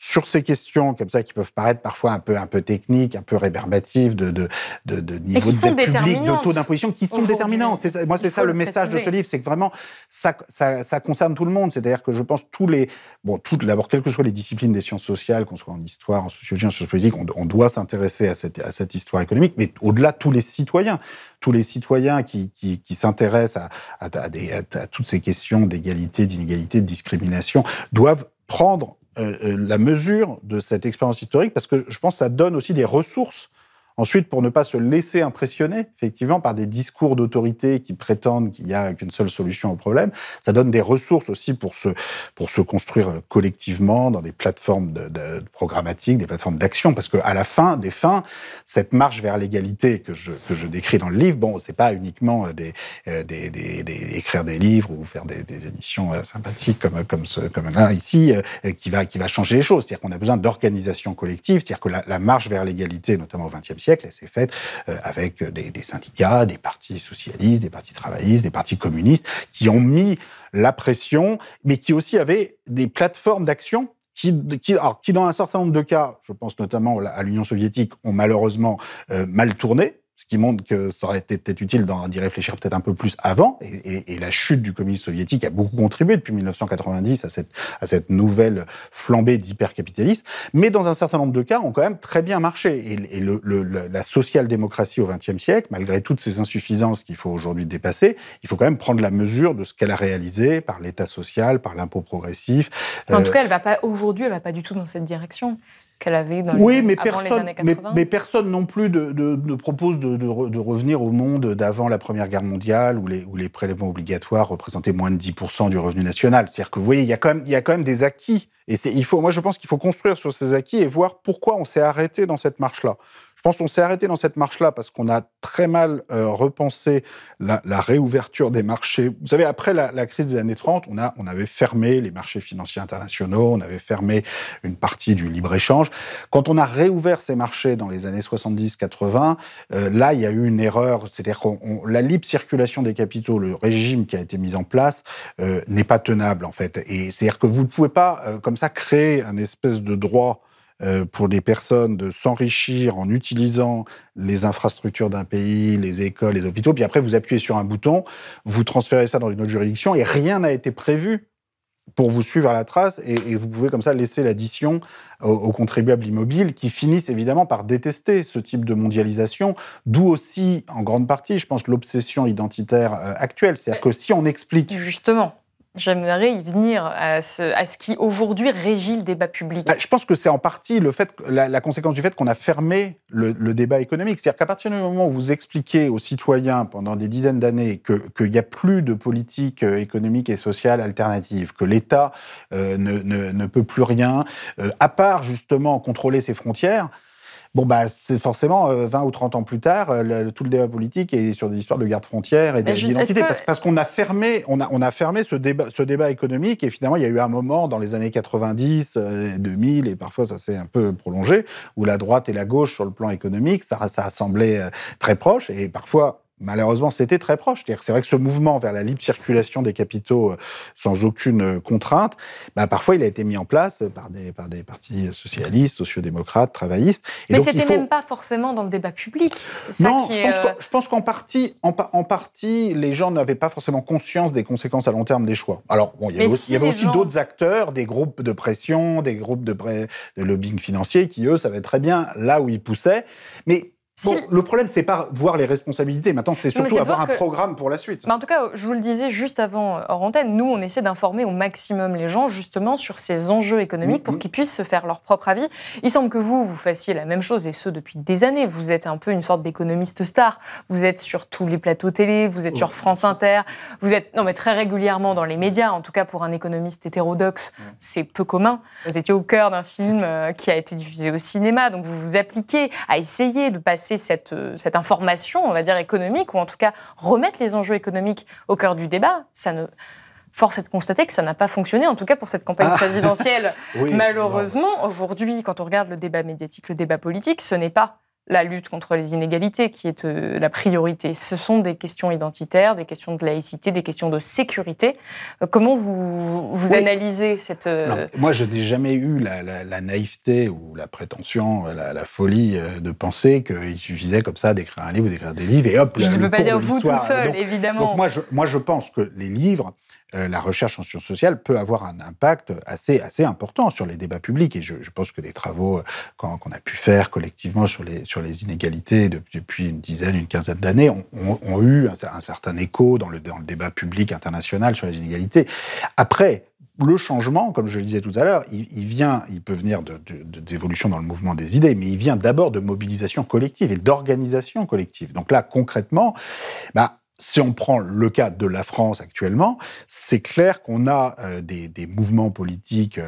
sur ces questions comme ça qui peuvent paraître parfois un peu un peu techniques, un peu rébarbatives de de, de, de niveau de dette publique, de taux d'imposition, qui sont déterminants. C'est moi c'est ça le, message de ce livre, c'est que vraiment ça, ça, ça concerne tout le monde. C'est-à-dire que je pense tous les bon d'abord quelles que soient les disciplines des sciences sociales, qu'on soit en histoire, en sociologie, en sciences politiques, on, on doit s'intéresser à cette à cette histoire économique, mais au-delà tous les citoyens tous les citoyens qui, qui, qui s'intéressent à, à, à, à, toutes ces questions d'égalité, d'inégalité, de discrimination doivent prendre la mesure de cette expérience historique parce que je pense que ça donne aussi des ressources Ensuite, pour ne pas se laisser impressionner, effectivement, par des discours d'autorité qui prétendent qu'il n'y a qu'une seule solution au problème, ça donne des ressources aussi pour se, pour se construire collectivement dans des plateformes de, de programmatiques, des plateformes d'action, parce qu'à la fin des fins, cette marche vers l'égalité que je, que je décris dans le livre, bon, c'est pas uniquement des, euh, des, des, écrire des livres ou faire des, émissions euh, sympathiques comme, comme, comme là, ici, euh, qui va, qui va changer les choses. C'est-à-dire qu'on a besoin d'organisation collective, c'est-à-dire que la marche vers l'égalité, notamment au XXe siècle. Elle s'est faite euh, avec des, syndicats, des partis socialistes, des partis travaillistes, des partis communistes, qui ont mis la pression, mais qui aussi avaient des plateformes d'action qui, qui, qui, dans un certain nombre de cas, je pense notamment à l'Union soviétique, ont malheureusement euh, mal tourné ce qui montre que ça aurait été peut-être utile d'y réfléchir peut-être un peu plus avant. Et, la chute du communisme soviétique a beaucoup contribué depuis 1990 à cette, à cette nouvelle flambée d'hypercapitalisme. Mais dans un certain nombre de cas, ont quand même très bien marché. Et, le, la social-démocratie au XXe siècle, malgré toutes ces insuffisances qu'il faut aujourd'hui dépasser, il faut quand même prendre la mesure de ce qu'elle a réalisé par l'État social, par l'impôt progressif. En tout euh, cas, elle va pas aujourd'hui, elle va pas du tout dans cette direction qu'elle avait dans oui, mais personne, Mais, personne non plus ne propose de, revenir au monde d'avant la Première Guerre mondiale où les, où les prélèvements obligatoires représentaient moins de 10% du revenu national. C'est-à-dire que vous voyez, il y, a quand même, il y a quand même des acquis. Et il faut, moi, je pense qu'il faut construire sur ces acquis et voir pourquoi on s'est arrêté dans cette marche-là. Je pense qu'on s'est arrêté dans cette marche-là parce qu'on a très mal euh, repensé la, réouverture des marchés. Vous savez, après la, crise des années 30, on, a, on avait fermé les marchés financiers internationaux, on avait fermé une partie du libre-échange. Quand on a réouvert ces marchés dans les années 70-80, euh, là, il y a eu une erreur. C'est-à-dire que la libre circulation des capitaux, le régime qui a été mis en place, euh, n'est pas tenable, en fait. Et c'est-à-dire que vous ne pouvez pas, comme ça, créer un espèce de droit euh, pour les personnes de s'enrichir en utilisant les infrastructures d'un pays, les écoles, les hôpitaux, puis après vous appuyez sur un bouton, vous transférez ça dans une autre juridiction et rien n'a été prévu pour vous suivre à la trace et, vous pouvez comme ça laisser l'addition aux, contribuables immobiles qui finissent évidemment par détester ce type de mondialisation, d'où aussi en grande partie, je pense, l'obsession identitaire euh, actuelle. C'est-à-dire que si on explique... Justement. J'aimerais y venir à ce, qui aujourd'hui régit le débat public. Bah, je pense que c'est en partie le fait, la, conséquence du fait qu'on a fermé le, débat économique. C'est-à-dire qu'à partir du moment où vous expliquez aux citoyens pendant des dizaines d'années qu'il n'y a plus de politique euh, économique et sociale alternative, que l'État euh, ne, peut plus rien, euh, à part justement contrôler ses frontières, Bon, bah, c'est forcément 20 euh, ou 30 ans plus tard, euh, tout le débat politique est sur des histoires de garde frontières et d'identité. Parce, qu'on a fermé, on a, on a fermé ce débat, ce débat économique et finalement, il y a eu un moment dans les années 90, 2000 euh, et parfois ça s'est un peu prolongé, où la droite et la gauche sur le plan économique, ça, ça a semblé très proche et parfois malheureusement, c'était très proche. C'est vrai que ce mouvement vers la libre circulation des capitaux euh, sans aucune euh, contrainte, bah, parfois il a été mis en place par des, par des partis socialistes, sociodémocrates, travaillistes. Mais ce n'était même pas forcément dans le débat public. non, je pense qu'en partie, en, partie, les gens n'avaient pas forcément conscience des conséquences à long terme des choix. Alors, bon, il y avait aussi, d'autres acteurs, des groupes de pression, des groupes de, de lobbying financier qui, eux, savaient très bien là où ils poussaient. Mais Bon, le problème, c'est pas voir les responsabilités. Maintenant, c'est surtout avoir un programme pour la suite. en tout cas, je vous le disais juste avant euh, hors antenne, nous, on essaie d'informer au maximum les gens justement sur ces enjeux économiques pour mm-hmm. qu'ils puissent se faire leur propre avis. Il semble que vous, vous fassiez la même chose et ce depuis des années. Vous êtes un peu une sorte d'économiste star. Vous êtes sur tous les plateaux télé, vous êtes sur oh. France Inter, vous êtes non mais très régulièrement dans les médias. En tout cas, pour un économiste hétérodoxe, c'est peu commun. Vous étiez au cœur d'un film euh, qui a été diffusé au cinéma, donc vous vous appliquez à essayer de passer cette, euh, cette information, on va dire économique, ou en tout cas remettre les enjeux économiques au cœur du débat, ça ne, Force est de constater que ça n'a pas fonctionné, en tout cas pour cette campagne ah. présidentielle. [LAUGHS] Malheureusement, aujourd'hui, quand on regarde le débat médiatique, le débat politique, ce n'est pas la lutte contre les inégalités qui est euh, la priorité. Ce sont des questions identitaires, des questions de laïcité, des questions de sécurité. Euh, comment vous, vous analysez cette... Euh, moi, je n'ai jamais eu la, naïveté ou la prétention, la, folie de penser qu'il suffisait comme ça d'écrire un livre, d'écrire des livres, et hop, Je ne peux pas dire vous tout seul, évidemment. Donc moi je, moi, je pense que les livres, euh, la recherche en sciences sociales peut avoir un impact assez, assez important sur les débats publics. Et je, pense que des travaux euh, qu'on a pu faire collectivement sur les, sur les inégalités depuis une dizaine, une quinzaine d'années ont, eu un, certain écho dans le, dans le débat public international sur les inégalités. Après, le changement, comme je le disais tout à l'heure, il, vient, il peut venir de, dans le mouvement des idées, mais il vient d'abord de mobilisation collective et d'organisation collective. Donc là, concrètement, bah, si on prend le cas de la France actuellement, c'est clair qu'on a euh, des, mouvements politiques,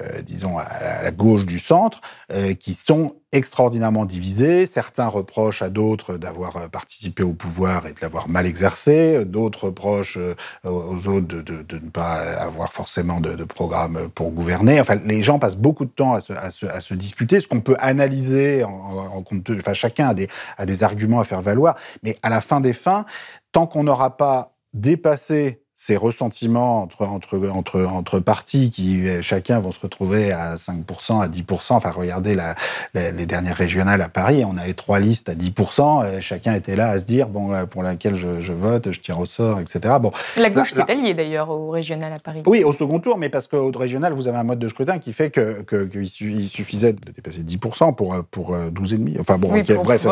euh, disons, à la, gauche du centre, euh, qui sont extraordinairement divisés. Certains reprochent à d'autres d'avoir participé au pouvoir et de l'avoir mal exercé. D'autres reprochent aux autres de, ne pas avoir forcément de, programme pour gouverner. Enfin, les gens passent beaucoup de temps à se, disputer, ce qu'on peut analyser en. Enfin, chacun a des, a des arguments à faire valoir. Mais à la fin des fins, tant qu'on n'aura pas dépassé ces ressentiments entre, entre, entre, entre partis qui, euh, chacun, vont se retrouver à 5%, à 10%. Enfin, regardez la, les dernières régionales à Paris, on avait trois listes à 10%. Euh, chacun était là à se dire, bon, euh, pour laquelle je, vote, je tire au sort, etc. Bon, la gauche est alliée d'ailleurs au régional à Paris. Oui, au second tour, mais parce qu'au régional, vous avez un mode de scrutin qui fait qu'il que, que suffisait de dépasser 10% pour, pour 12,5%. Enfin bon, bref,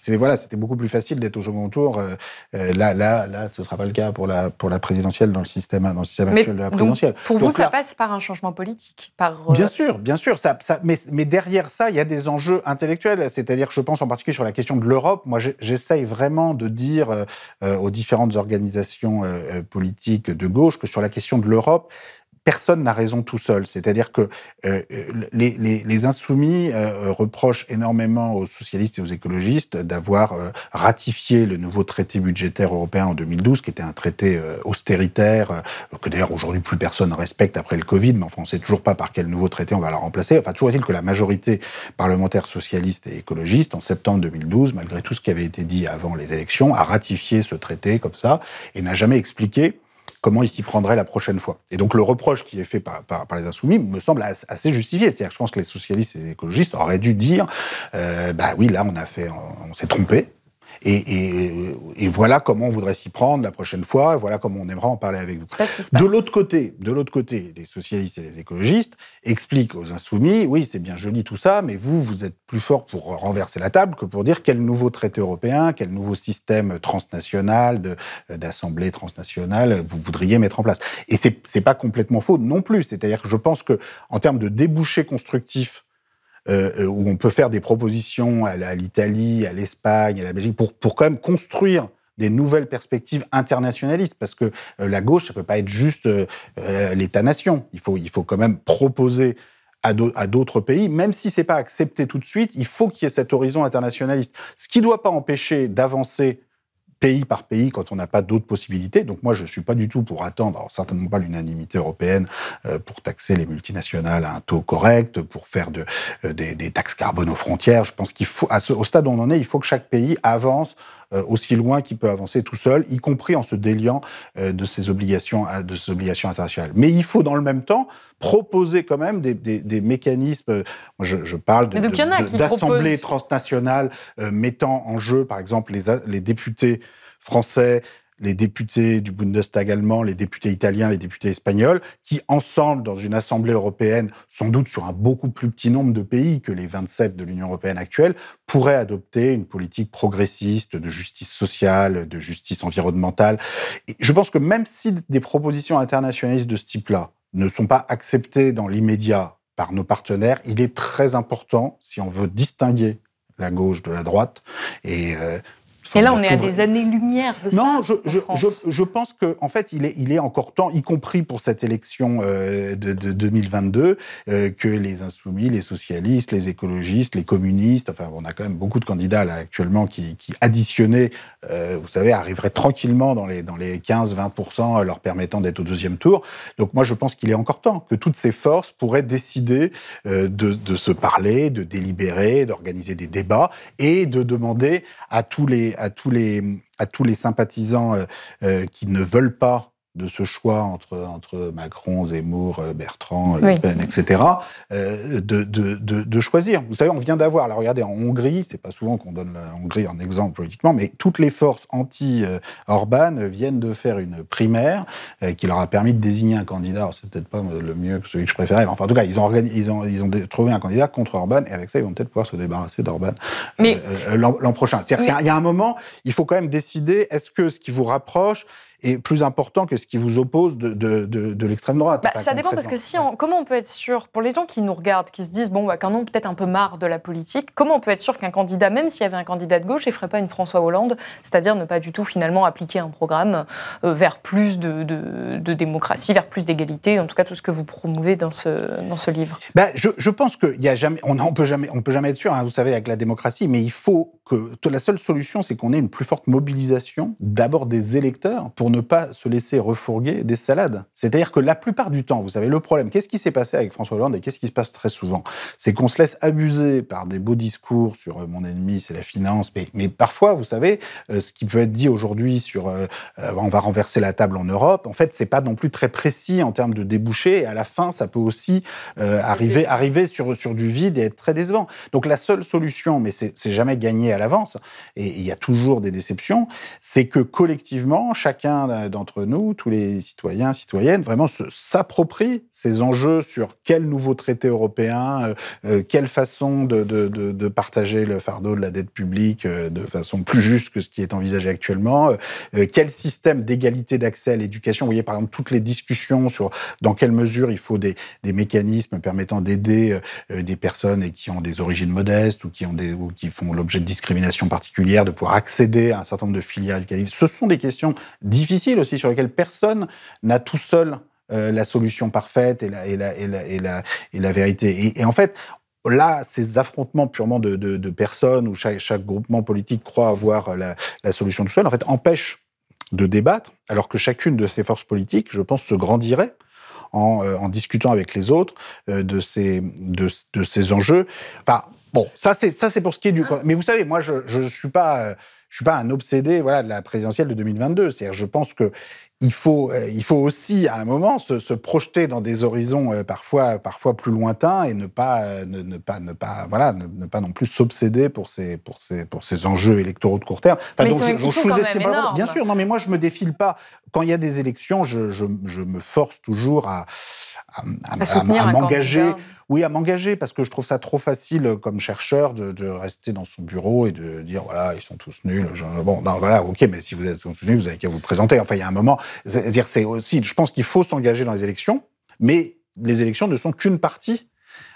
c'était voilà, beaucoup plus facile d'être au second tour. là, là, là, ce ne sera pas le cas pour la pour la présidentielle dans le système, dans le système actuel de la présidentielle. pour vous, ça passe par un changement politique par, euh, Bien sûr, bien sûr. Ça, ça mais, mais, derrière ça, il y a des enjeux intellectuels. C'est-à-dire que je pense en particulier sur la question de l'Europe. Moi, j'essaye vraiment de dire euh, euh, aux différentes organisations politiques de gauche que sur la question de l'Europe, personne n'a raison tout seul. C'est-à-dire que euh, les, les, insoumis euh, reprochent énormément aux socialistes et aux écologistes d'avoir euh, ratifié le nouveau traité budgétaire européen en 2012, qui était un traité austéritaire, que d'ailleurs aujourd'hui plus personne ne respecte après le Covid, mais enfin on ne sait toujours pas par quel nouveau traité on va le remplacer. Enfin, toujours est-il que la majorité parlementaire socialiste et écologiste, en septembre 2012, malgré tout ce qui avait été dit avant les élections, a ratifié ce traité comme ça et n'a jamais expliqué comment il s'y prendrait la prochaine fois. Et donc le reproche qui est fait par, par, les insoumis me semble assez justifié. C'est-à-dire que je pense que les socialistes et les écologistes auraient dû dire, euh, bah oui, là on a fait, on s'est trompé, et, voilà comment on voudrait s'y prendre la prochaine fois. Voilà comment on aimerait en parler avec vous. De l'autre côté, de l'autre côté, les socialistes et les écologistes expliquent aux insoumis, oui, c'est bien joli tout ça, mais vous, vous êtes plus fort pour renverser la table que pour dire quel nouveau traité européen, quel nouveau système transnational d'assemblée transnationale vous voudriez mettre en place. Et c'est c'est pas complètement faux non plus. C'est-à-dire que je pense que en termes de débouchés constructifs euh, euh, où on peut faire des propositions à, l'Italie, à l'Espagne, à la Belgique, pour, pour quand même construire des nouvelles perspectives internationalistes, parce que euh, la gauche, ça peut pas être juste l'État-nation. Il faut, il faut quand même proposer à d'autres pays, même si c'est pas accepté tout de suite, il faut qu'il y ait cet horizon internationaliste. Ce qui ne doit pas empêcher d'avancer pays par pays quand on n'a pas d'autres possibilités. Donc moi, je ne suis pas du tout pour attendre, certainement pas l'unanimité européenne, euh, pour taxer les multinationales à un taux correct, pour faire de, euh, des, des, taxes carbone aux frontières. Je pense qu'il faut, à ce, au stade où on en est, il faut que chaque pays avance aussi loin qu'il peut avancer tout seul, y compris en se déliant euh, de ses obligations, de ses obligations internationales. Mais il faut dans le même temps proposer quand même des, des, des mécanismes. Moi, je, je parle d'assemblées transnationales euh, mettant en jeu, par exemple, les, les députés français, les députés du Bundestag allemand, les députés italiens, les députés espagnols, qui ensemble, dans une assemblée européenne, sans doute sur un beaucoup plus petit nombre de pays que les 27 de l'Union européenne actuelle, pourraient adopter une politique progressiste de justice sociale, de justice environnementale. Et je pense que même si des propositions internationalistes de ce type-là ne sont pas acceptées dans l'immédiat par nos partenaires, il est très important, si on veut distinguer la gauche de la droite, et euh, et là, on est à des années-lumière de non, ça. Non, je, je, je, pense qu'en en fait, il est, il est encore temps, y compris pour cette élection euh, de, de, 2022, euh, que les insoumis, les socialistes, les écologistes, les communistes, enfin, on a quand même beaucoup de candidats là actuellement qui, qui additionnés, euh, vous savez, arriveraient tranquillement dans les, dans les 15-20%, leur permettant d'être au deuxième tour. Donc moi, je pense qu'il est encore temps que toutes ces forces pourraient décider de, de se parler, de délibérer, d'organiser des débats et de demander à tous les à tous les, sympathisants euh, euh, qui ne veulent pas de ce choix entre, entre Macron, Zemmour, euh, Bertrand, Le Pen, etc., euh, de, de, de, de, choisir. Vous savez, on vient d'avoir, là, regardez, en Hongrie, c'est pas souvent qu'on donne la Hongrie en exemple politiquement, mais toutes les forces anti-Orban viennent de faire une primaire euh, qui leur a permis de désigner un candidat. C'est peut-être pas le mieux, celui que je préférais, mais enfin, en tout cas, ils ont, ils ont, ils ont trouvé un candidat contre Orban, et avec ça, ils vont peut-être pouvoir se débarrasser d'Orban l'an prochain. C'est-à-dire qu'il y a un moment, il faut quand même décider, est-ce que ce qui vous rapproche, est plus important que ce qui vous oppose de, de, de, l'extrême droite. Bah, ça dépend parce que si comment on peut être sûr, pour les gens qui nous regardent, qui se disent, bon, bah, quand on peut-être un peu marre de la politique, comment on peut être sûr qu'un candidat, même s'il y avait un candidat de gauche, il ferait pas une François Hollande, c'est-à-dire ne pas du tout finalement appliquer un programme euh, vers plus de, de, démocratie, vers plus d'égalité, en tout cas tout ce que vous promouvez dans ce, dans ce livre? Bah, je, je, pense qu'il y a jamais, on, on peut jamais, on peut jamais être sûr, hein, vous savez, avec la démocratie, mais il faut que la seule solution, c'est qu'on ait une plus forte mobilisation d'abord des électeurs pour ne pas se laisser refourguer des salades. C'est-à-dire que la plupart du temps, vous savez, le problème, qu'est-ce qui s'est passé avec François Hollande et qu'est-ce qui se passe très souvent? C'est qu'on se laisse abuser par des beaux discours sur euh, mon ennemi, c'est la finance, mais, mais, parfois, vous savez, euh, ce qui peut être dit aujourd'hui sur euh, on va renverser la table en Europe, en fait, c'est pas non plus très précis en termes de débouchés et à la fin, ça peut aussi arriver, arriver sur, sur du vide et être très décevant. Donc la seule solution, mais c'est jamais gagné à l'avance, et il y a toujours des déceptions, c'est que collectivement, chacun d'entre nous, tous les citoyens, citoyennes, vraiment s'approprient ces enjeux sur quel nouveau traité européen, euh, euh, quelle façon de, partager le fardeau de la dette publique euh, de façon plus juste que ce qui est envisagé actuellement, quel système d'égalité d'accès à l'éducation. Vous voyez par exemple toutes les discussions sur dans quelle mesure il faut des, mécanismes permettant d'aider des personnes qui ont des origines modestes ou qui, ont des, ou qui font l'objet de discrimination particulière, de pouvoir accéder à un certain nombre de filières éducatives. Ce sont des questions difficiles aussi sur lesquelles personne n'a tout seul la solution parfaite et la, et la, et la, et la, et la vérité. Et, en fait, là, ces affrontements purement de, de, de personnes où chaque, chaque, groupement politique croit avoir la, la solution tout seul, en fait, empêche de débattre, alors que chacune de ces forces politiques, je pense, se grandirait en, euh, en discutant avec les autres euh, de, ces, de, de, ces enjeux. Enfin, bon, ça c'est ça c'est pour ce qui est du. Mais vous savez, moi, je je suis pas. Je suis pas un obsédé voilà de la présidentielle de 2022. C'est-à-dire, je pense que il faut, euh, il faut aussi à un moment se, se projeter dans des horizons euh, parfois, parfois plus lointains et ne pas, euh, ne, ne pas, ne pas, voilà, ne, ne pas non plus s'obséder pour ces, pour ces, pour ces enjeux électoraux de court terme. Enfin, mais donc, je, je, je pas, bien sûr, non, mais moi je me défile pas. Quand il y a des élections, je, je, je me force toujours à, à, à, à, à m'engager oui, à m'engager, parce que je trouve ça trop facile comme chercheur de, de, rester dans son bureau et de dire voilà, ils sont tous nuls. Bon, non, voilà, ok, mais si vous êtes tous nuls, vous avez qu'à vous présenter. Enfin, il y a un moment. C'est-à-dire, c'est aussi, je pense qu'il faut s'engager dans les élections, mais les élections ne sont qu'une partie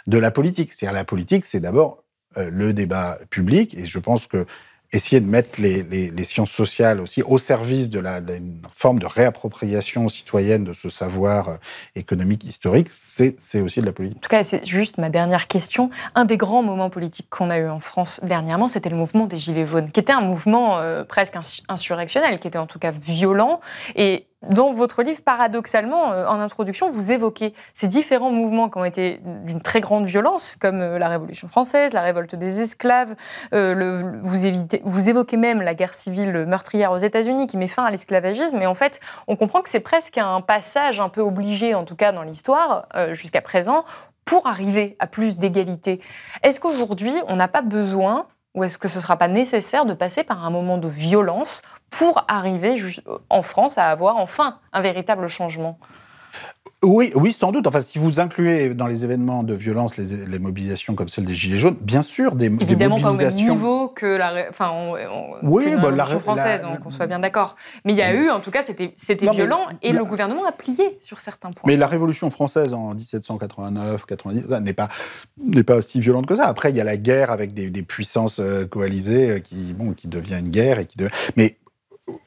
de la politique. C'est-à-dire, la politique, c'est d'abord euh, le débat public, et je pense que essayer de mettre les, sciences sociales aussi au service d'une forme de réappropriation citoyenne de ce savoir euh, économique historique, c'est aussi de la politique. En tout cas, c'est juste ma dernière question. Un des grands moments politiques qu'on a eu en France dernièrement, c'était le mouvement des Gilets jaunes, qui était un mouvement euh, presque insurrectionnel, qui était en tout cas violent et dans votre livre, paradoxalement, euh, en introduction, vous évoquez ces différents mouvements qui ont été d'une très grande violence, comme euh, la Révolution française, la révolte des esclaves. Euh, vous, évoquez même la guerre civile meurtrière aux États-Unis qui met fin à l'esclavagisme. Et en fait, on comprend que c'est presque un passage un peu obligé, en tout cas dans l'histoire, jusqu'à présent, pour arriver à plus d'égalité. Est-ce qu'aujourd'hui, on n'a pas besoin ou est-ce que ce ne sera pas nécessaire de passer par un moment de violence pour arriver en France à avoir enfin un véritable changement oui, oui, sans doute. Enfin, si vous incluez dans les événements de violence les, les mobilisations comme celle des Gilets jaunes, bien sûr, des, Évidemment des mobilisations... pas au même niveau que la, enfin, on, on, oui, que bah, la Révolution française, qu'on soit bien d'accord. Mais il y a eu, en tout cas, c'était violent et la, le gouvernement a plié sur certains points. Mais la Révolution française en 1789, 90 n'est pas aussi violente que ça. Après, il y a la guerre avec des, des puissances euh, coalisées euh, qui bon qui devient une guerre et qui devient... mais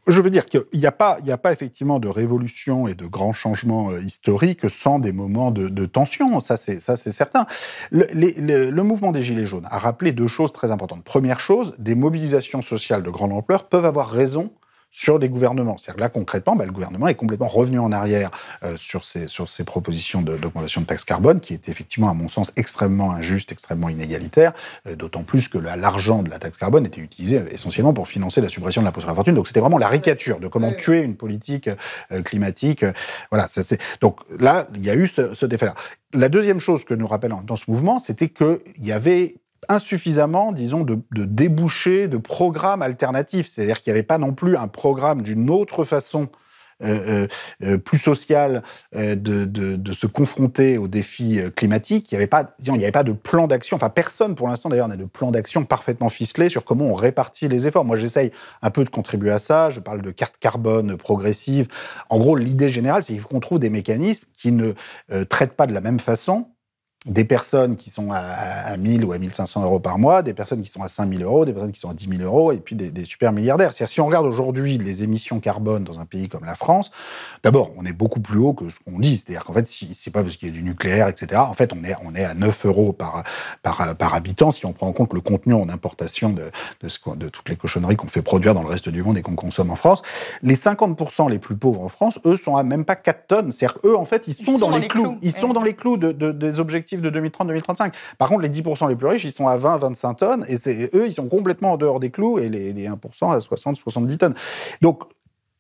je veux dire qu'il n'y a, pas, a pas effectivement de révolution et de grands changements euh, historiques sans des moments de, tension, ça c'est certain. Le, mouvement des Gilets jaunes a rappelé deux choses très importantes. Première chose, des mobilisations sociales de grande ampleur peuvent avoir raison sur les gouvernements. C'est-à-dire là, concrètement, bah, le gouvernement est complètement revenu en arrière euh, sur, ces, sur propositions d'augmentation de, de taxes carbone, qui est effectivement, à mon sens, extrêmement injuste, extrêmement inégalitaire, euh, d'autant plus que l'argent de la taxe carbone était utilisé essentiellement pour financer la suppression de l'impôt sur la fortune. Donc c'était vraiment la caricature de comment tuer une politique euh, climatique. voilà, ça c'est. Donc là, il y a eu ce, ce défait-là. La deuxième chose que nous rappelle dans ce mouvement, c'était qu'il y avait insuffisamment, disons, de, de débouchés, de programmes alternatifs. C'est-à-dire qu'il n'y avait pas non plus un programme d'une autre façon euh, euh, plus sociale euh, de, se confronter aux défis euh, climatiques. Il n'y avait pas, avait pas de plan d'action. Enfin, personne pour l'instant d'ailleurs n'a de plan d'action parfaitement ficelé sur comment on répartit les efforts. Moi, j'essaye un peu de contribuer à ça. Je parle de carte carbone progressive. En gros, l'idée générale, c'est qu'il faut qu'on trouve des mécanismes qui ne euh, traitent pas de la même façon des personnes qui sont à, à 1000 ou à 1500 euros par mois, des personnes qui sont à 5000 euros, des personnes qui sont à 10 000 euros, et puis des, des super milliardaires. C'est-à-dire, si on regarde aujourd'hui les émissions carbone dans un pays comme la France, d'abord, on est beaucoup plus haut que ce qu'on dit. C'est-à-dire qu'en fait, si c'est pas parce qu'il y a du nucléaire, etc. En fait, on est, on est à 9 euros par, par, par habitant si on prend en compte le contenu en importation de, de, ce, de toutes les cochonneries qu'on fait produire dans le reste du monde et qu'on consomme en France. Les 50% les plus pauvres en France, eux, sont à même pas 4 tonnes. C'est-à-dire eux, en fait, ils sont, ils sont dans, dans, les clous. clous. Ils sont dans les clous de, de, des objectifs de 2030-2035. Par contre, les 10% les plus riches, ils sont à 20-25 tonnes, et c'est eux, ils sont complètement en dehors des clous, et les, les 1% à 60-70 tonnes. Donc,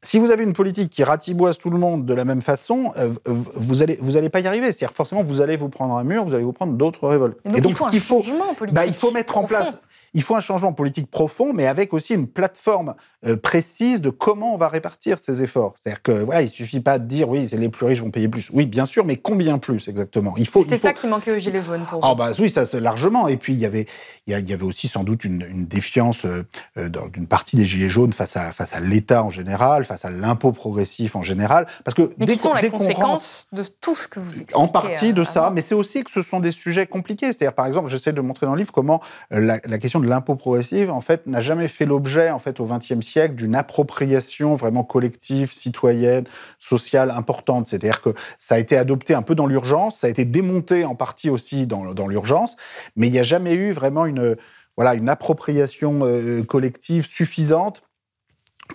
si vous avez une politique qui ratiboise tout le monde de la même façon, euh, vous allez vous allez pas y arriver. C'est-à-dire forcément vous allez vous prendre un mur, vous allez vous prendre d'autres révoltes. Et donc, et donc il faut, ce qu'il faut, bah, il faut mettre en place il faut un changement politique profond, mais avec aussi une plateforme euh, précise de comment on va répartir ces efforts. C'est-à-dire que voilà, il suffit pas de dire oui, c'est les plus riches vont payer plus. Oui, bien sûr, mais combien plus exactement? Il faut. C'était ça qui manquait aux gilets jaunes pour. Ah bah oui, ça c'est largement. Et puis il y avait il y, avait aussi sans doute une, une défiance euh, euh d'une partie des gilets jaunes face à face à l'État en général, face à l'impôt progressif en général, parce que mais dès qui sont la conséquence de tout ce que vous expliquez. En partie de ça, mais c'est aussi que ce sont des sujets compliqués. C'est-à-dire par exemple, j'essaie de montrer dans le livre comment la, la question de l'impôt progressif, en fait, n'a jamais fait l'objet, en fait, au XXe siècle, d'une appropriation vraiment collective, citoyenne, sociale importante. C'est-à-dire que ça a été adopté un peu dans l'urgence, ça a été démonté en partie aussi dans, dans l'urgence, mais il n'y a jamais eu vraiment une, voilà, une appropriation euh, collective suffisante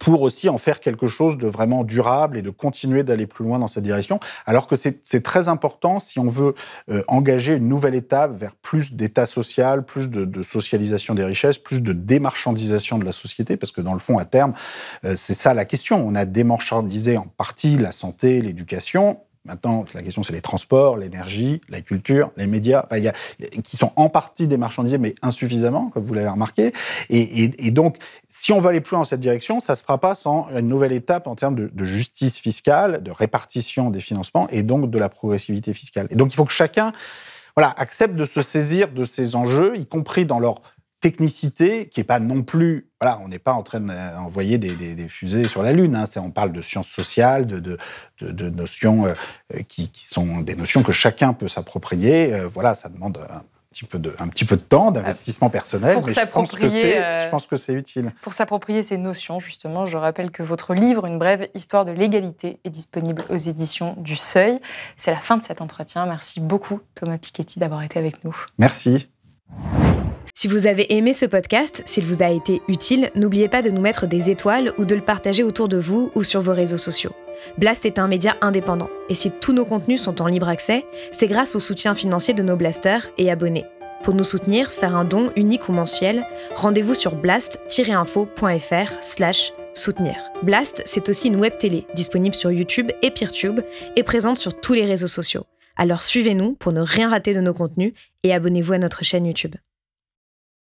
pour aussi en faire quelque chose de vraiment durable et de continuer d'aller plus loin dans cette direction, alors que c'est très important si on veut euh, engager une nouvelle étape vers plus d'état social, plus de, de, socialisation des richesses, plus de démarchandisation de la société, parce que dans le fond, à terme, euh, c'est ça la question. On a démarchandisé en partie la santé, l'éducation, Maintenant, la question, c'est les transports, l'énergie, la culture, les médias, enfin, y a, qui sont en partie des marchandiers, mais insuffisamment, comme vous l'avez remarqué. Et, et, et, donc, si on veut aller plus dans cette direction, ça ne se fera pas sans une nouvelle étape en termes de, de, justice fiscale, de répartition des financements et donc de la progressivité fiscale. Et donc, il faut que chacun voilà, accepte de se saisir de ces enjeux, y compris dans leur technicité qui n'est pas non plus. Voilà, on n'est pas en train d'envoyer des, des, des, fusées sur la Lune. Hein. On parle de sciences sociales, de, de, de, de notions euh, qui, qui, sont des notions que chacun peut s'approprier. Euh, voilà, ça demande un petit peu de, un petit peu de temps, d'investissement personnel. Pour mais je pense, que euh, je pense que c'est utile. Pour s'approprier ces notions, justement, je rappelle que votre livre, Une brève histoire de l'égalité, est disponible aux éditions du Seuil. C'est la fin de cet entretien. Merci beaucoup, Thomas Piketty, d'avoir été avec nous. Merci. Si vous avez aimé ce podcast, s'il vous a été utile, n'oubliez pas de nous mettre des étoiles ou de le partager autour de vous ou sur vos réseaux sociaux. Blast est un média indépendant, et si tous nos contenus sont en libre accès, c'est grâce au soutien financier de nos blasters et abonnés. Pour nous soutenir, faire un don unique ou mensuel, rendez-vous sur blast-info.fr slash soutenir. Blast, c'est aussi une web télé disponible sur YouTube et Peertube et présente sur tous les réseaux sociaux. Alors suivez-nous pour ne rien rater de nos contenus et abonnez-vous à notre chaîne YouTube.